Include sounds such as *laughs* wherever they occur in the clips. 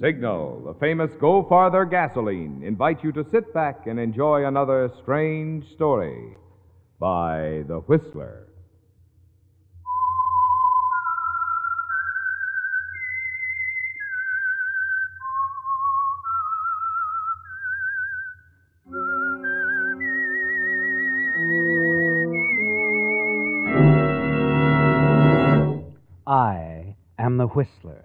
Signal, the famous Go Farther gasoline, invite you to sit back and enjoy another strange story by The Whistler. I am the Whistler,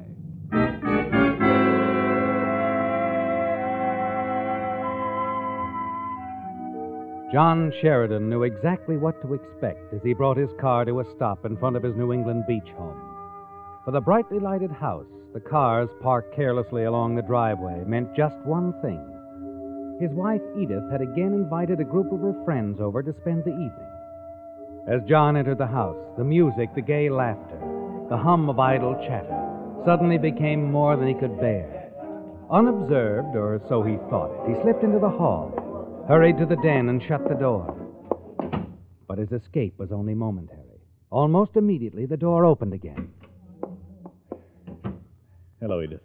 John Sheridan knew exactly what to expect as he brought his car to a stop in front of his New England beach home. For the brightly lighted house, the cars parked carelessly along the driveway meant just one thing. His wife Edith had again invited a group of her friends over to spend the evening. As John entered the house, the music, the gay laughter, the hum of idle chatter suddenly became more than he could bear. Unobserved, or so he thought it, he slipped into the hall, hurried to the den, and shut the door. But his escape was only momentary. Almost immediately, the door opened again. Hello, Edith.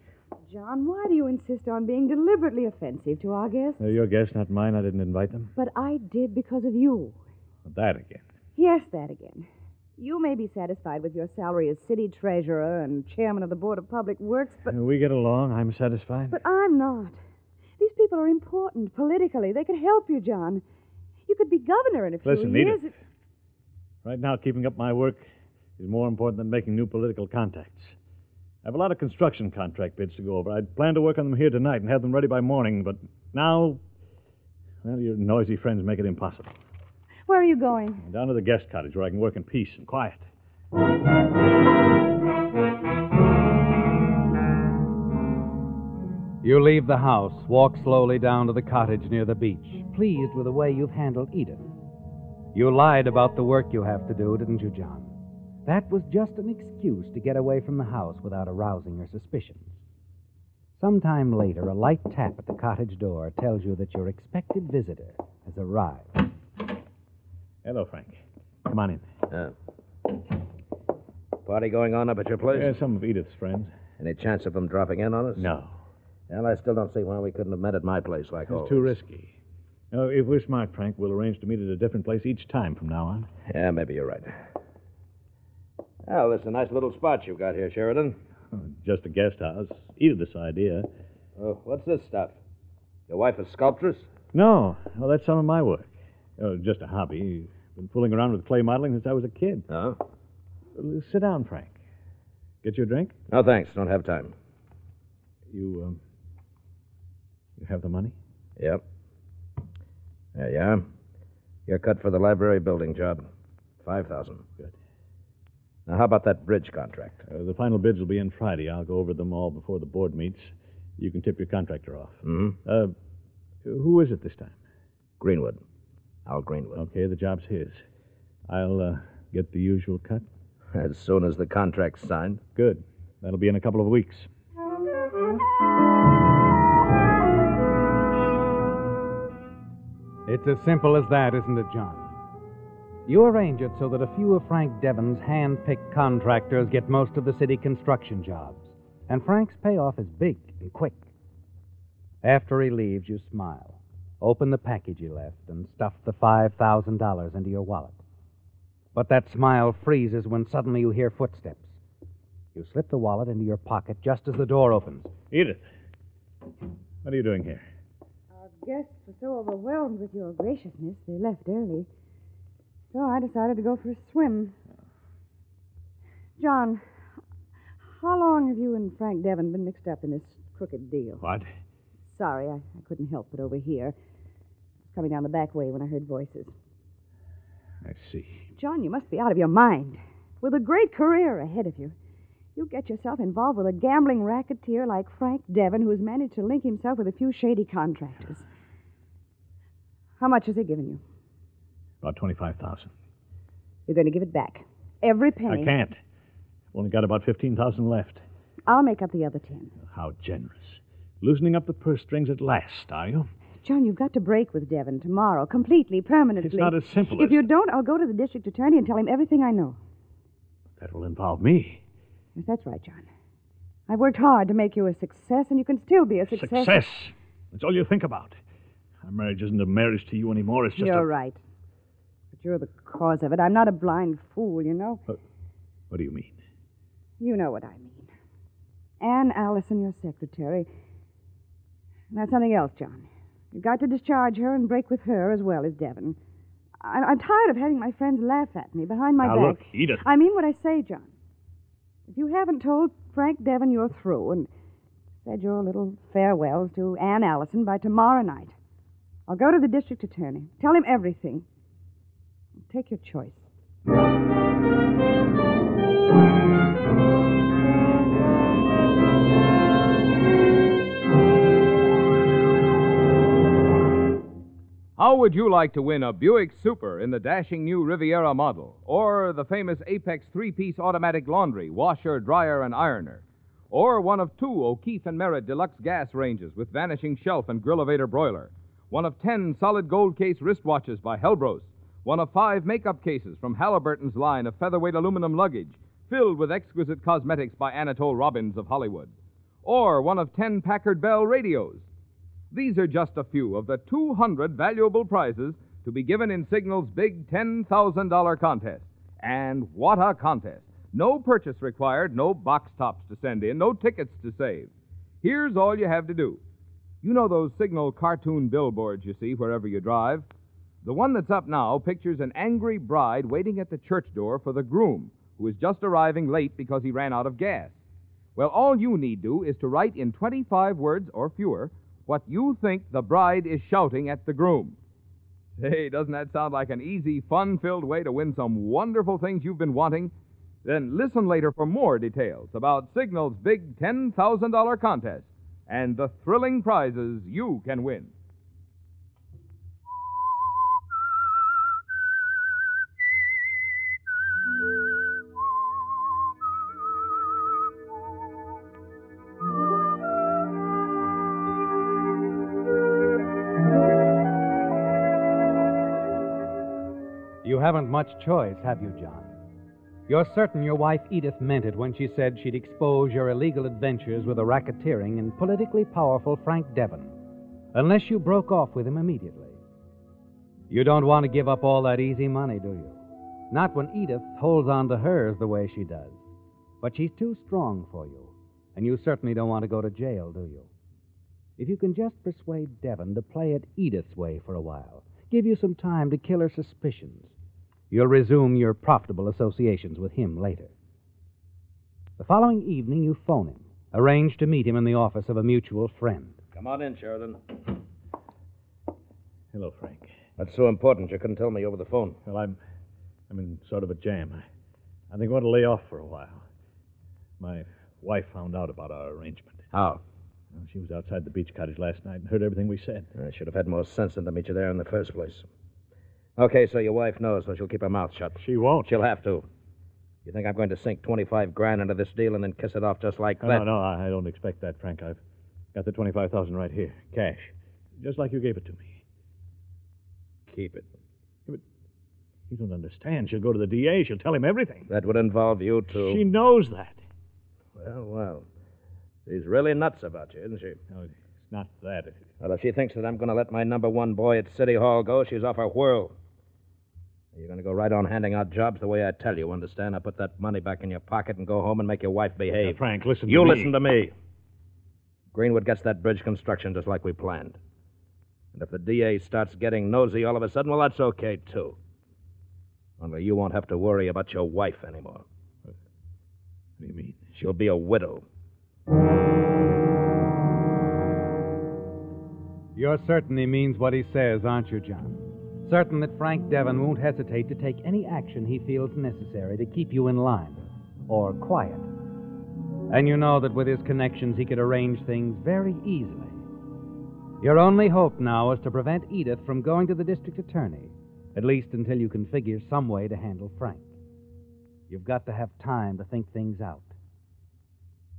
John, why do you insist on being deliberately offensive to our guests? Uh, your guests, not mine. I didn't invite them. But I did because of you. That again. Yes, that again. You may be satisfied with your salary as city treasurer and chairman of the Board of Public Works, but, Uh, we get along. I'm satisfied. but I'm not. People are important politically. They could help you, John. You could be governor in a few Listen, years. Edith. Right now, keeping up my work is more important than making new political contacts. I have a lot of construction contract bids to go over. I'd planned to work on them here tonight and have them ready by morning, but now, well, your noisy friends make it impossible. Where are you going? Down to the guest cottage where I can work in peace and quiet. You leave the house, walk slowly down to the cottage near the beach, pleased with the way you've handled Edith. You lied about the work you have to do, didn't you, John? That was just an excuse to get away from the house without arousing her suspicions. Sometime later, a light tap at the cottage door tells you that your expected visitor has arrived. Hello, Frank. Come on in. Uh, party going on up at your place? Yeah, some of Edith's friends. Any chance of them dropping in on us? No. Well, I still don't see why we couldn't have met at my place like all. It's always. too risky. If we're smart, Frank, we'll arrange to meet at a different place each time from now on. Yeah, maybe you're right. Well, this is a nice little spot you've got here, Sheridan. Oh, Just a guest house. Edith's idea. Oh, what's this stuff? Your wife a sculptress? No, well, that's some of my work. Oh, just a hobby. Been fooling around with clay modeling since I was a kid. Well, sit down, Frank. Get you a drink? No, thanks. Don't have time. You, um, you have the money? Yep. There you are. You're cut for the library building job. Five thousand. Good. Now, how about that bridge contract? Uh, the final bids will be in Friday. I'll go over them all before the board meets. You can tip your contractor off. Hmm? Uh, who is it this time? Greenwood. Al Greenwood. Okay, the job's his. I'll uh, get the usual cut. *laughs* As soon as the contract's signed. Good. That'll be in a couple of weeks. It's as simple as that, isn't it, John? You arrange it so that a few of Frank Devon's hand picked contractors get most of the city construction jobs, and Frank's payoff is big and quick. After he leaves, you smile, open the package he left, and stuff the $5,000 into your wallet. But that smile freezes when suddenly you hear footsteps. You slip the wallet into your pocket just as the door opens. Edith, what are you doing here? Guests were so overwhelmed with your graciousness, they left early. So I decided to go for a swim. John, how long have you and Frank Devon been mixed up in this crooked deal? What? Sorry, I, I couldn't help but overhear. I was coming down the back way when I heard voices. I see. John, you must be out of your mind. With a great career ahead of you, you get yourself involved with a gambling racketeer like Frank Devon, who has managed to link himself with a few shady contractors. How much has he given you? About 25000 You're going to give it back. Every penny. I can't. I've only got about 15000 left. I'll make up the other ten. How generous. Loosening up the purse strings at last, are you? John, you've got to break with Devon tomorrow, completely, permanently. It's not as simple as. If you don't, I'll go to the district attorney and tell him everything I know. That will involve me. Yes, that's right, John. I've worked hard to make you a success, and you can still be a success. Success. That's all you think about. Our marriage isn't a marriage to you anymore. It's just You're a... right. But you're the cause of it. I'm not a blind fool, you know. What do you mean? You know what I mean. Anne Allison, your secretary. And that's something else, John. You've got to discharge her and break with her as well as Devon. I- I'm tired of having my friends laugh at me behind my now, back. look, Edith. I mean what I say, John. If you haven't told Frank Devon you're through and said your little farewells to Anne Allison by tomorrow night, I'll go to the district attorney. Tell him everything. Take your choice. How would you like to win a Buick Super in the dashing new Riviera model? Or the famous Apex three piece automatic laundry, washer, dryer, and ironer? Or one of two O'Keefe and Merritt deluxe gas ranges with vanishing shelf and grill-evator broiler? One of ten solid gold case wristwatches by Helbros? One of five makeup cases from Halliburton's line of featherweight aluminum luggage filled with exquisite cosmetics by Anatole Robbins of Hollywood? Or one of ten Packard Bell radios? These are just a few of the 200 valuable prizes to be given in Signal's big $10,000 contest. And what a contest! No purchase required, no box tops to send in, no tickets to save. Here's all you have to do. You know those Signal cartoon billboards you see wherever you drive? The one that's up now pictures an angry bride waiting at the church door for the groom, who is just arriving late because he ran out of gas. Well, all you need do is to write in 25 words or fewer what you think the bride is shouting at the groom. Hey, doesn't that sound like an easy, fun filled way to win some wonderful things you've been wanting? Then listen later for more details about Signal's big $10,000 contest and the thrilling prizes you can win. You haven't much choice, have you, John? You're certain your wife Edith meant it when she said she'd expose your illegal adventures with a racketeering and politically powerful Frank Devon, unless you broke off with him immediately. You don't want to give up all that easy money, do you? Not when Edith holds on to hers the way she does. But she's too strong for you, and you certainly don't want to go to jail, do you? If you can just persuade Devon to play it Edith's way for a while, give you some time to kill her suspicions, you'll resume your profitable associations with him later. The following evening, you phone him, arrange to meet him in the office of a mutual friend. Come on in, Sheridan. Hello, Frank. That's so important you couldn't tell me over the phone. Well, I'm, I'm in sort of a jam. I, I think I want to lay off for a while. My wife found out about our arrangement. How? Well, she was outside the beach cottage last night and heard everything we said. I should have had more sense than to meet you there in the first place. Okay, so your wife knows, so she'll keep her mouth shut. She won't. She'll have to. You think I'm going to sink 25 grand into this deal and then kiss it off just like No, that? no, no, I don't expect that, Frank. I've got the 25000 right here, cash. Just like you gave it to me. Keep it. You don't understand. She'll go to the DA. She'll tell him everything. That would involve you, too. She knows that. Well, well. She's really nuts about you, isn't she? No, it's not that. Well, if she thinks that I'm going to let my number one boy at City Hall go, she's off her whirl. You're going to go right on handing out jobs the way I tell you, understand? I put that money back in your pocket and go home and make your wife behave. Now, Frank, listen to me. you listen to me. Greenwood gets that bridge construction just like we planned. And if the DA starts getting nosy all of a sudden, well, that's okay, too. Only you won't have to worry about your wife anymore. What do you mean? She'll be a widow. You're certain he means what he says, aren't you, John? Certain that Frank Devon won't hesitate to take any action he feels necessary to keep you in line or quiet. And you know that with his connections, he could arrange things very easily. Your only hope now is to prevent Edith from going to the district attorney, at least until you can figure some way to handle Frank. You've got to have time to think things out.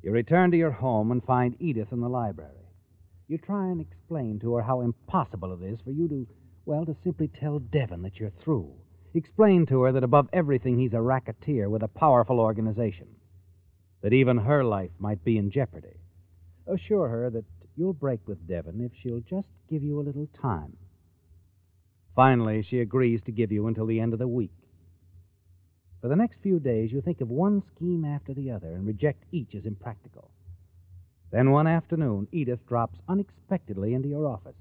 You return to your home and find Edith in the library. You try and explain to her how impossible it is for you to, well, to simply tell Devon that you're through. Explain to her that above everything he's a racketeer with a powerful organization, that even her life might be in jeopardy. Assure her that you'll break with Devon if she'll just give you a little time. Finally, she agrees to give you until the end of the week. For the next few days, you think of one scheme after the other and reject each as impractical. Then one afternoon, Edith drops unexpectedly into your office.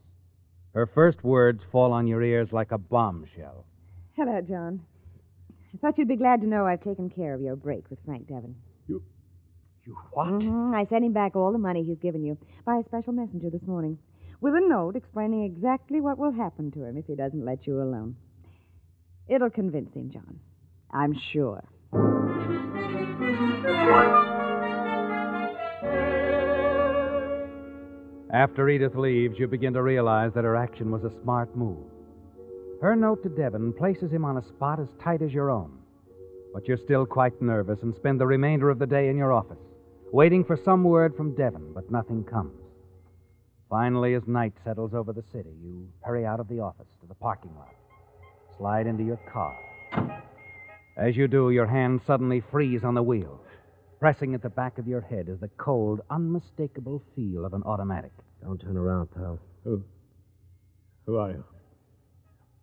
Her first words fall on your ears like a bombshell. Hello, John. I thought you'd be glad to know I've taken care of your break with Frank Devon. You You what? Mhm, I sent him back all the money he's given you by a special messenger this morning, with a note explaining exactly what will happen to him if he doesn't let you alone. It'll convince him, John. I'm sure. After Edith leaves, you begin to realize that her action was a smart move. Her note to Devon places him on a spot as tight as your own. But you're still quite nervous and spend the remainder of the day in your office, waiting for some word from Devon, but nothing comes. Finally, as night settles over the city, you hurry out of the office to the parking lot, slide into your car. As you do, your hands suddenly freeze on the wheel. Pressing at the back of your head is the cold, unmistakable feel of an automatic. Don't turn around, pal. Who? Who are you?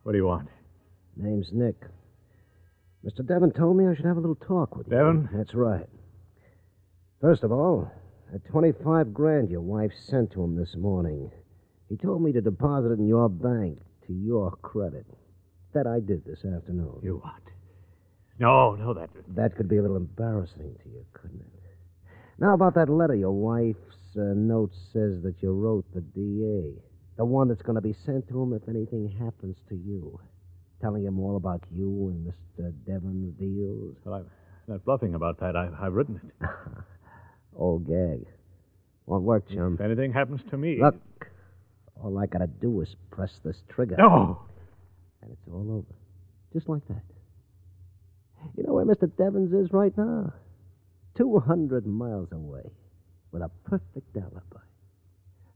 What do you want? Name's Nick. Mr. Devon told me I should have a little talk with you. Devon? That's right. First of all, that 25 grand your wife sent to him this morning. He told me to deposit it in your bank to your credit. That I did this afternoon. You what? No, no, that. That could be a little embarrassing to you, couldn't it? Now, about that letter your wife's uh, note says that you wrote the DA. The one that's going to be sent to him if anything happens to you. Telling him all about you and Mr. Devon's deals. Well, I'm not bluffing about that. I've, I've written it. *laughs* Old gag. Won't work, chum. If anything happens to me. Look, all I gotta do is press this trigger. No! And it's all over. Just like that. You know where Mr. Devons is right now? 200 miles away. With a perfect alibi.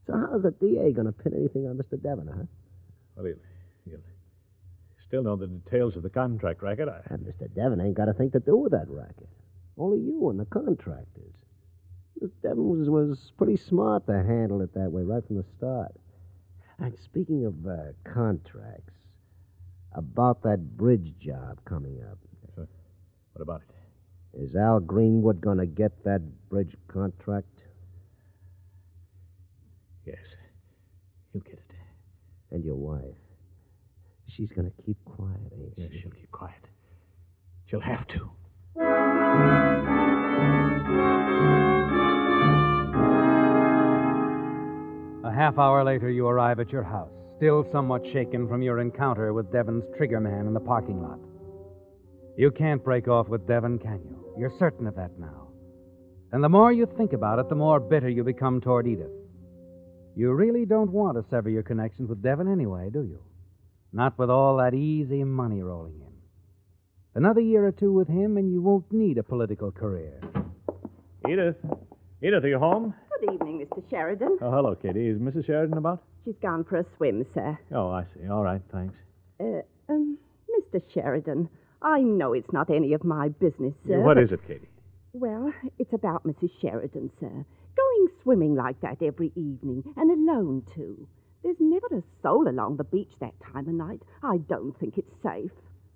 So how's the DA gonna pin anything on Mr. Devon, huh? Well, he'll, he'll still know the details of the contract racket. I, And Mr. Devon ain't got a thing to do with that racket. Only you and the contractors. Mr. Devon was, was pretty smart to handle it that way right from the start. And speaking of uh, contracts, about that bridge job coming up, what about it? is Al Greenwood going to get that bridge contract? Yes. He'll get it. And your wife? She's going to keep quiet, ain't she? Yes, she? she'll keep quiet. She'll have to. A half hour later, you arrive at your house, still somewhat shaken from your encounter with Devon's trigger man in the parking lot. You can't break off with Devon, can you? You're certain of that now. And the more you think about it, the more bitter you become toward Edith. You really don't want to sever your connections with Devon anyway, do you? Not with all that easy money rolling in. Another year or two with him, and you won't need a political career. Edith. Edith, are you home? Good evening, Mr. Sheridan. Oh, hello, Kitty. Is Mrs. Sheridan about? She's gone for a swim, sir. Oh, I see. All right, thanks. Uh, um, Mr. Sheridan, I know it's not any of my business, sir. what but- is it, Katie? Well, it's about Mrs. Sheridan, sir. Going swimming like that every evening, and alone, too. There's never a soul along the beach that time of night. I don't think it's safe.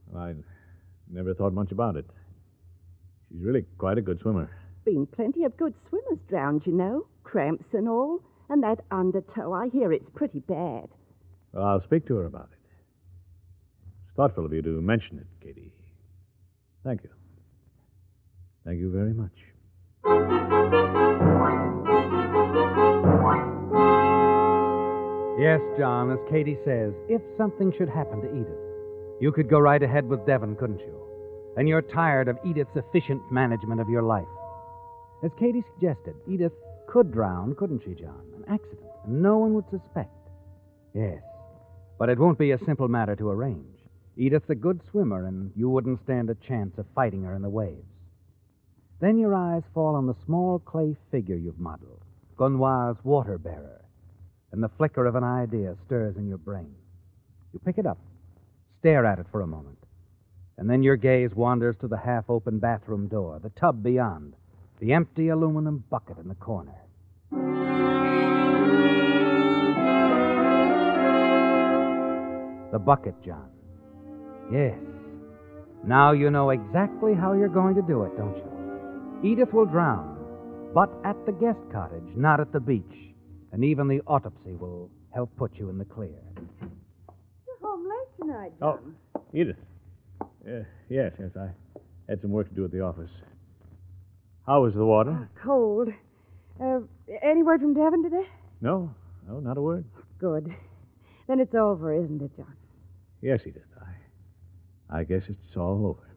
Well, I never thought much about it. She's really quite a good swimmer. Been plenty of good swimmers drowned, you know. Cramps and all. And that undertow, I hear it's pretty bad. Well, I'll speak to her about it. It's thoughtful of you to mention it, Katie. Thank you. Thank you very much. Yes, John, as Katie says, if something should happen to Edith, you could go right ahead with Devon, couldn't you? And you're tired of Edith's efficient management of your life. As Katie suggested, Edith could drown, couldn't she, John? An accident, and no one would suspect. Yes, but it won't be a simple matter to arrange. Edith's a good swimmer, and you wouldn't stand a chance of fighting her in the waves. Then your eyes fall on the small clay figure you've modeled, Gunwar's water bearer, and the flicker of an idea stirs in your brain. You pick it up, stare at it for a moment, and then your gaze wanders to the half open bathroom door, the tub beyond, the empty aluminum bucket in the corner. The bucket, John. Yes. Now you know exactly how you're going to do it, don't you? Edith will drown, but at the guest cottage, not at the beach. And even the autopsy will help put you in the clear. You're home late tonight, John. Oh, Edith. Uh, yes, yes, I had some work to do at the office. How was the water? Cold. Uh, any word from Devon today? No, no, not a word. Good. Then it's over, isn't it, John? Yes, Edith. I, I guess it's all over.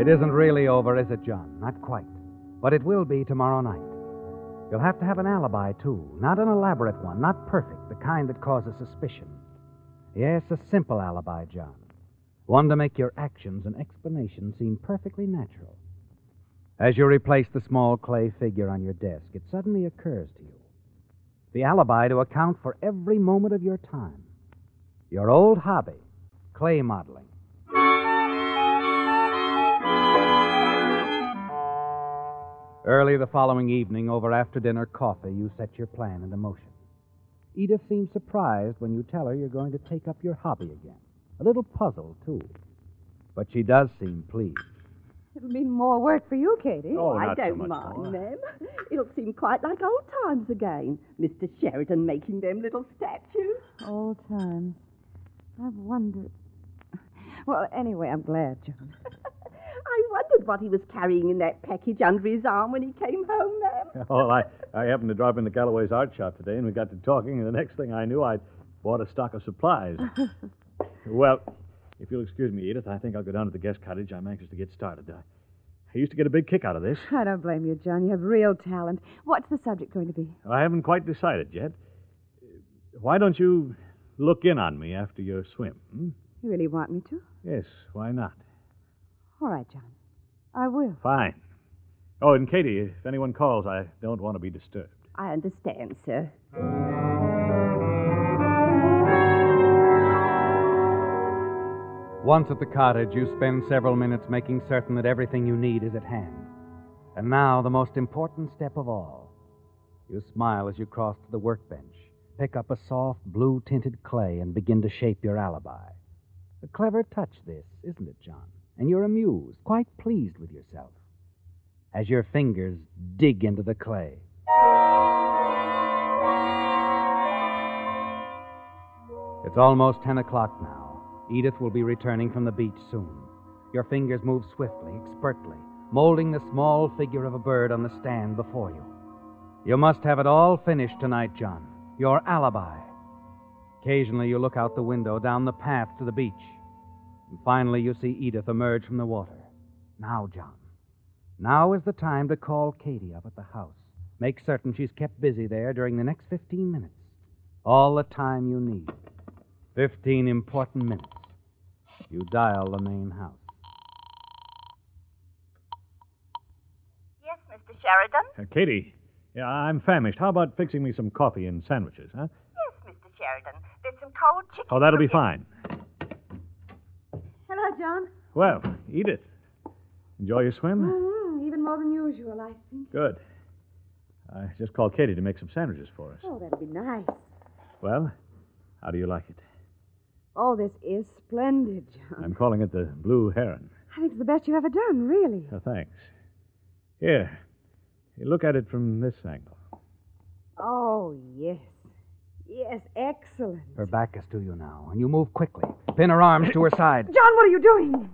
It isn't really over, is it, John? Not quite. But it will be tomorrow night. You'll have to have an alibi, too. Not an elaborate one, not perfect, the kind that causes suspicion. Yes, a simple alibi, John. One to make your actions and explanations seem perfectly natural. As you replace the small clay figure on your desk, it suddenly occurs to you the alibi to account for every moment of your time. Your old hobby, clay modeling. Early the following evening, over after dinner coffee, you set your plan into motion. Edith seems surprised when you tell her you're going to take up your hobby again. A little puzzled, too. But she does seem pleased. It'll mean more work for you, Katie. Oh, I not so don't much mind more. them. *laughs* It'll seem quite like old times again. Mr. Sheridan making them little statues. Old times. I've wondered. Well, anyway, I'm glad, John. *laughs* I wondered what he was carrying in that package under his arm when he came home, ma'am. *laughs* Oh, I, I happened to drop into Galloway's art shop today, and we got to talking, and the next thing I knew, I'd bought a stock of supplies. *laughs* well, if you'll excuse me, Edith, I think I'll go down to the guest cottage. I'm anxious to get started. I, I used to get a big kick out of this. I don't blame you, John. You have real talent. What's the subject going to be? I haven't quite decided yet. Why don't you look in on me after your swim? Hmm? You really want me to? Yes, why not? All right, John. I will. Fine. Oh, and Katie, if anyone calls, I don't want to be disturbed. I understand, sir. Once at the cottage, you spend several minutes making certain that everything you need is at hand. And now, the most important step of all. You smile as you cross to the workbench, pick up a soft, blue tinted clay, and begin to shape your alibi. A clever touch, this, isn't it, John? And you're amused, quite pleased with yourself. As your fingers dig into the clay. It's almost 10 o'clock now. Edith will be returning from the beach soon. Your fingers move swiftly, expertly, molding the small figure of a bird on the stand before you. You must have it all finished tonight, John. Your alibi. Occasionally, you look out the window down the path to the beach. And finally, you see Edith emerge from the water. Now, John. Now is the time to call Katie up at the house. Make certain she's kept busy there during the next 15 minutes. All the time you need. 15 important minutes. You dial the main house. Yes, Mr. Sheridan? Uh, Katie, yeah, I'm famished. How about fixing me some coffee and sandwiches, huh? Yes, Mr. Sheridan. There's some cold chicken. Oh, that'll be fine. Hello, John. Well, Edith, enjoy your swim? Mm, even more than usual, I think. Good. I just called Katie to make some sandwiches for us. Oh, that'll be nice. Well, how do you like it? Oh, this is splendid, John. I'm calling it the Blue Heron. I think it's the best you've ever done, really. Oh, thanks. Here, you look at it from this angle. Oh, yes. Yes, excellent. Her back is to you now, and you move quickly. Pin her arms to her *clears throat* side. John, what are you doing?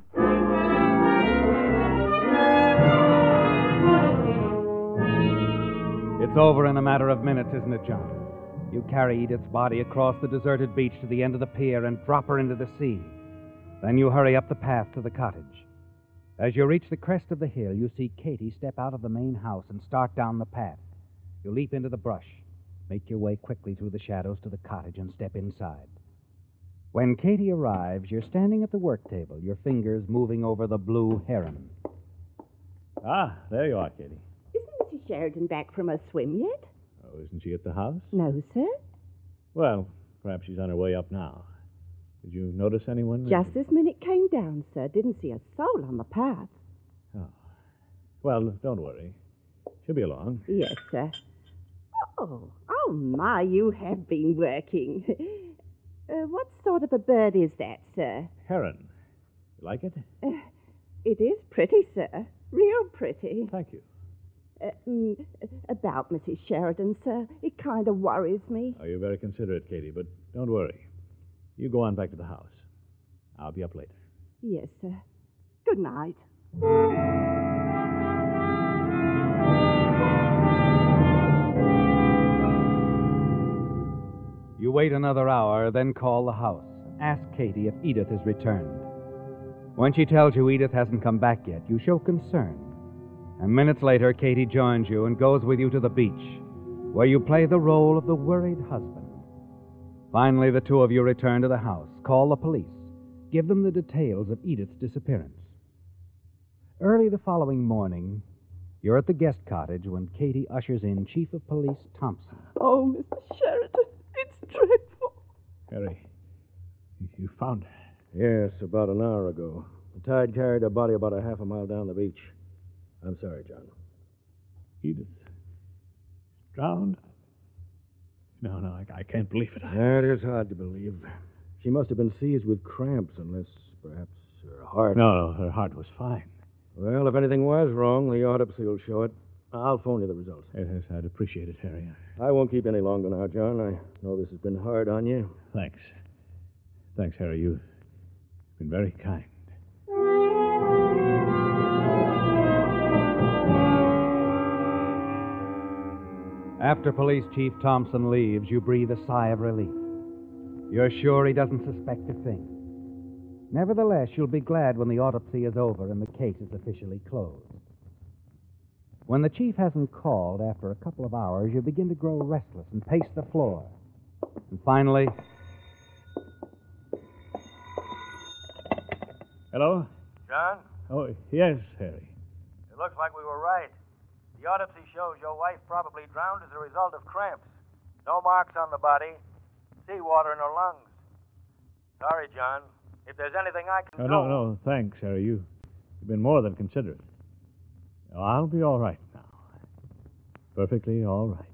It's over in a matter of minutes, isn't it, John? You carry Edith's body across the deserted beach to the end of the pier and drop her into the sea. Then you hurry up the path to the cottage. As you reach the crest of the hill, you see Katie step out of the main house and start down the path. You leap into the brush, make your way quickly through the shadows to the cottage, and step inside. When Katie arrives, you're standing at the work table, your fingers moving over the blue heron. Ah, there you are, Katie. Isn't Mrs. Sheridan back from her swim yet? Oh, isn't she at the house? No, sir. Well, perhaps she's on her way up now. Did you notice anyone? Just this minute came down, sir. Didn't see a soul on the path. Oh. Well, don't worry. She'll be along. Yes, sir. Oh, oh my, you have been working. *laughs* Uh, what sort of a bird is that, sir? Heron. You like it? It is pretty, sir. Real pretty. Thank you. Uh, mm, about Mrs. Sheridan, sir. It kind of worries me. Oh, you're very considerate, Katie, but don't worry. You go on back to the house. I'll be up later. Yes, sir. Good night. Wait another hour, then call the house. Ask Katie if Edith has returned. When she tells you Edith hasn't come back yet, you show concern. And minutes later, Katie joins you and goes with you to the beach, where you play the role of the worried husband. Finally, the two of you return to the house, call the police, give them the details of Edith's disappearance. Early the following morning, you're at the guest cottage when Katie ushers in Chief of Police Thompson. Oh, Mr. Sheridan, dreadful. Harry, you found her. Yes, about an hour ago. The tide carried her body about a half a mile down the beach. I'm sorry, John. Edith. Drowned? No, no, I, I can't believe it. I- That is hard to believe. She must have been seized with cramps, unless perhaps her heart. No, no, her heart was fine. Well, if anything was wrong, the autopsy will show it. I'll phone you the results. Yes, I'd appreciate it, Harry. I won't keep any longer now, John. I know this has been hard on you. Thanks. Thanks, Harry. You've been very kind. After Police Chief Thompson leaves, you breathe a sigh of relief. You're sure he doesn't suspect a thing. Nevertheless, you'll be glad when the autopsy is over and the case is officially closed. When the chief hasn't called after a couple of hours, you begin to grow restless and pace the floor. And finally, Hello? John, Oh, yes, Harry. it looks like we were right. The autopsy shows your wife probably drowned as a result of cramps. No marks on the body, seawater in her lungs. Sorry, John. If there's anything I can Oh, do. no, no, thanks, Harry. You, you've been more than considerate. I'll be all right now. Perfectly all right.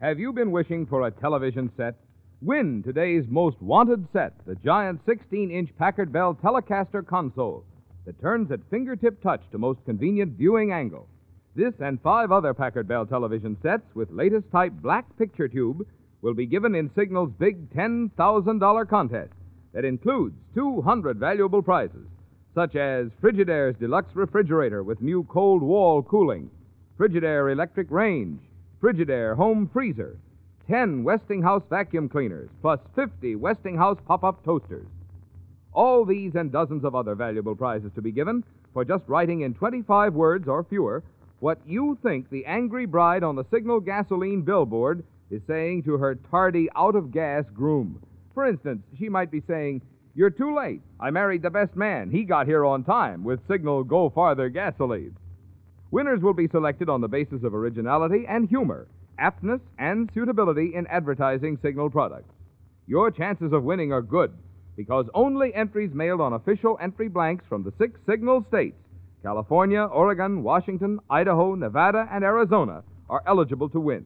Have you been wishing for a television set? Win today's most wanted set, the giant 16 inch Packard Bell Telecaster console that turns at fingertip touch to most convenient viewing angle. This and five other Packard Bell television sets with latest type black picture tube will be given in Signal's big $10,000 contest that includes 200 valuable prizes, such as Frigidaire's deluxe refrigerator with new cold wall cooling, Frigidaire electric range, Frigidaire home freezer, 10 Westinghouse vacuum cleaners, plus 50 Westinghouse pop up toasters. All these and dozens of other valuable prizes to be given for just writing in 25 words or fewer what you think the angry bride on the Signal gasoline billboard is saying to her tardy, out of gas groom. For instance, she might be saying, You're too late. I married the best man. He got here on time with Signal Go Farther gasoline. Winners will be selected on the basis of originality and humor, aptness and suitability in advertising Signal products. Your chances of winning are good because only entries mailed on official entry blanks from the six Signal states California, Oregon, Washington, Idaho, Nevada, and Arizona are eligible to win.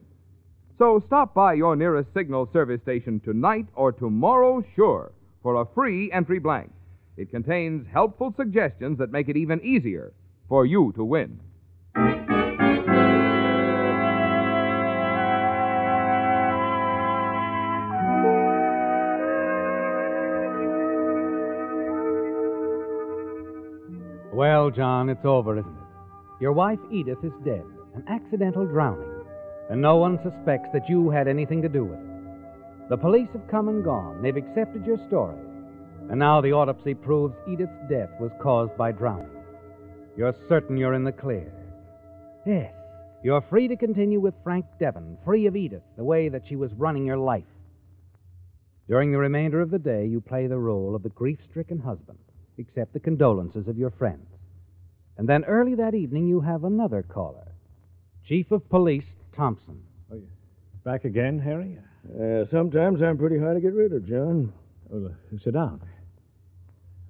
So stop by your nearest Signal service station tonight or tomorrow, sure, for a free entry blank. It contains helpful suggestions that make it even easier for you to win. Well, John, it's over, isn't it? Your wife, Edith, is dead, an accidental drowning, and no one suspects that you had anything to do with it. The police have come and gone. They've accepted your story. And now the autopsy proves Edith's death was caused by drowning. You're certain you're in the clear. Yes, you're free to continue with Frank Devon, free of Edith, the way that she was running your life. During the remainder of the day, you play the role of the grief stricken husband, accept the condolences of your friends. And then early that evening, you have another caller Chief of Police Thompson. Back again, Harry? Uh, sometimes I'm pretty hard to get rid of, John. Oh, uh, sit down.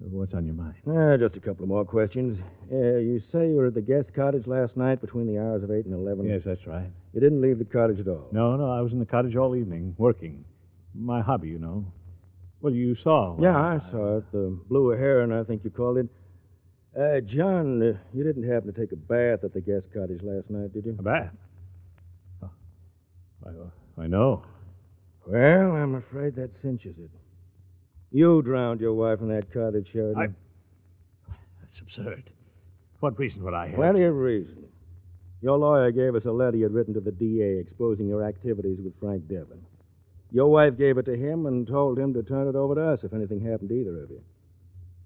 What's on your mind? Uh, just a couple of more questions. Uh, you say you were at the guest cottage last night between the hours of 8 and 11? Yes, that's right. You didn't leave the cottage at all? No, no, I was in the cottage all evening, working. My hobby, you know. Well, you saw. Yeah, I saw it. The blue heron, I think you called it. Uh, John, uh, you didn't happen to take a bath at the guest cottage last night, did you? A bath? Oh. I, I know. Well, I'm afraid that cinches it. You drowned your wife in that cottage, Sheridan. I... That's absurd. What reason would I have? Plenty of reason. Your lawyer gave us a letter you'd written to the DA exposing your activities with Frank Devon. Your wife gave it to him and told him to turn it over to us if anything happened to either of you.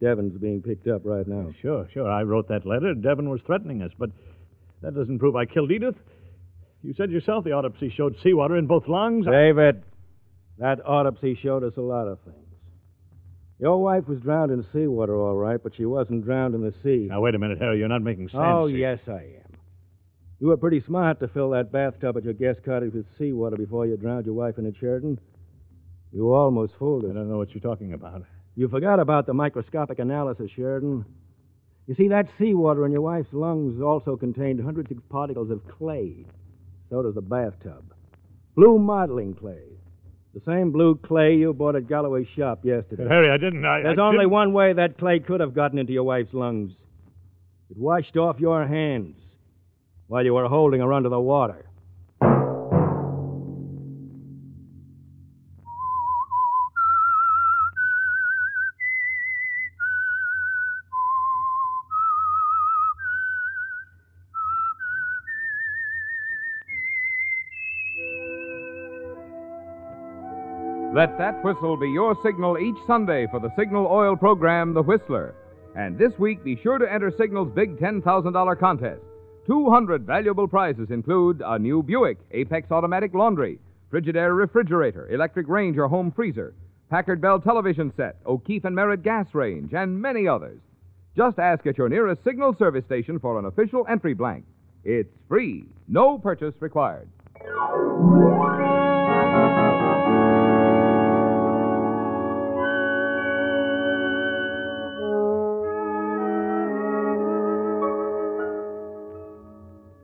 Devon's being picked up right now. Sure, sure. I wrote that letter. Devon was threatening us, but that doesn't prove I killed Edith. You said yourself the autopsy showed seawater in both lungs. David, that autopsy showed us a lot of things. Your wife was drowned in seawater, all right, but she wasn't drowned in the sea. Now, wait a minute, Harry. You're not making sense. Oh, here. yes, I am. You were pretty smart to fill that bathtub at your guest cottage with seawater before you drowned your wife in it, Sheridan. You almost fooled us. I don't know what you're talking about. You forgot about the microscopic analysis, Sheridan. You see, that seawater in your wife's lungs also contained hundreds of particles of clay. So does the bathtub. Blue modeling clay. The same blue clay you bought at Galloway's shop yesterday. Harry, I didn't. I, There's I only didn't... one way that clay could have gotten into your wife's lungs. It washed off your hands while you were holding her under the water. Let that whistle be your signal each Sunday for the Signal Oil program, The Whistler. And this week, be sure to enter Signal's big $10,000 contest. 200 valuable prizes include a new Buick Apex automatic laundry, Frigidaire refrigerator, electric range or home freezer, Packard Bell television set, O'Keefe and Merritt gas range, and many others. Just ask at your nearest Signal service station for an official entry blank. It's free, no purchase required.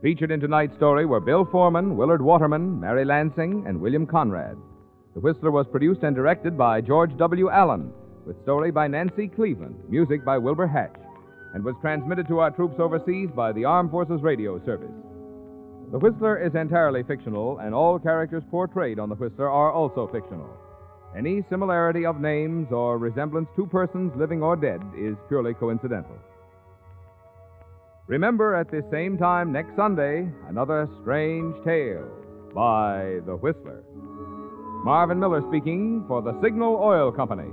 Featured in tonight's story were Bill Forman, Willard Waterman, Mary Lansing, and William Conrad. The Whistler was produced and directed by George W. Allen, with story by Nancy Cleveland, music by Wilbur Hatch, and was transmitted to our troops overseas by the Armed Forces Radio Service. The Whistler is entirely fictional, and all characters portrayed on The Whistler are also fictional. Any similarity of names or resemblance to persons living or dead is purely coincidental. Remember at this same time next Sunday, another strange tale by The Whistler. Marvin Miller speaking for the Signal Oil Company.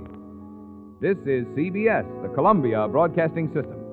This is CBS, the Columbia Broadcasting System.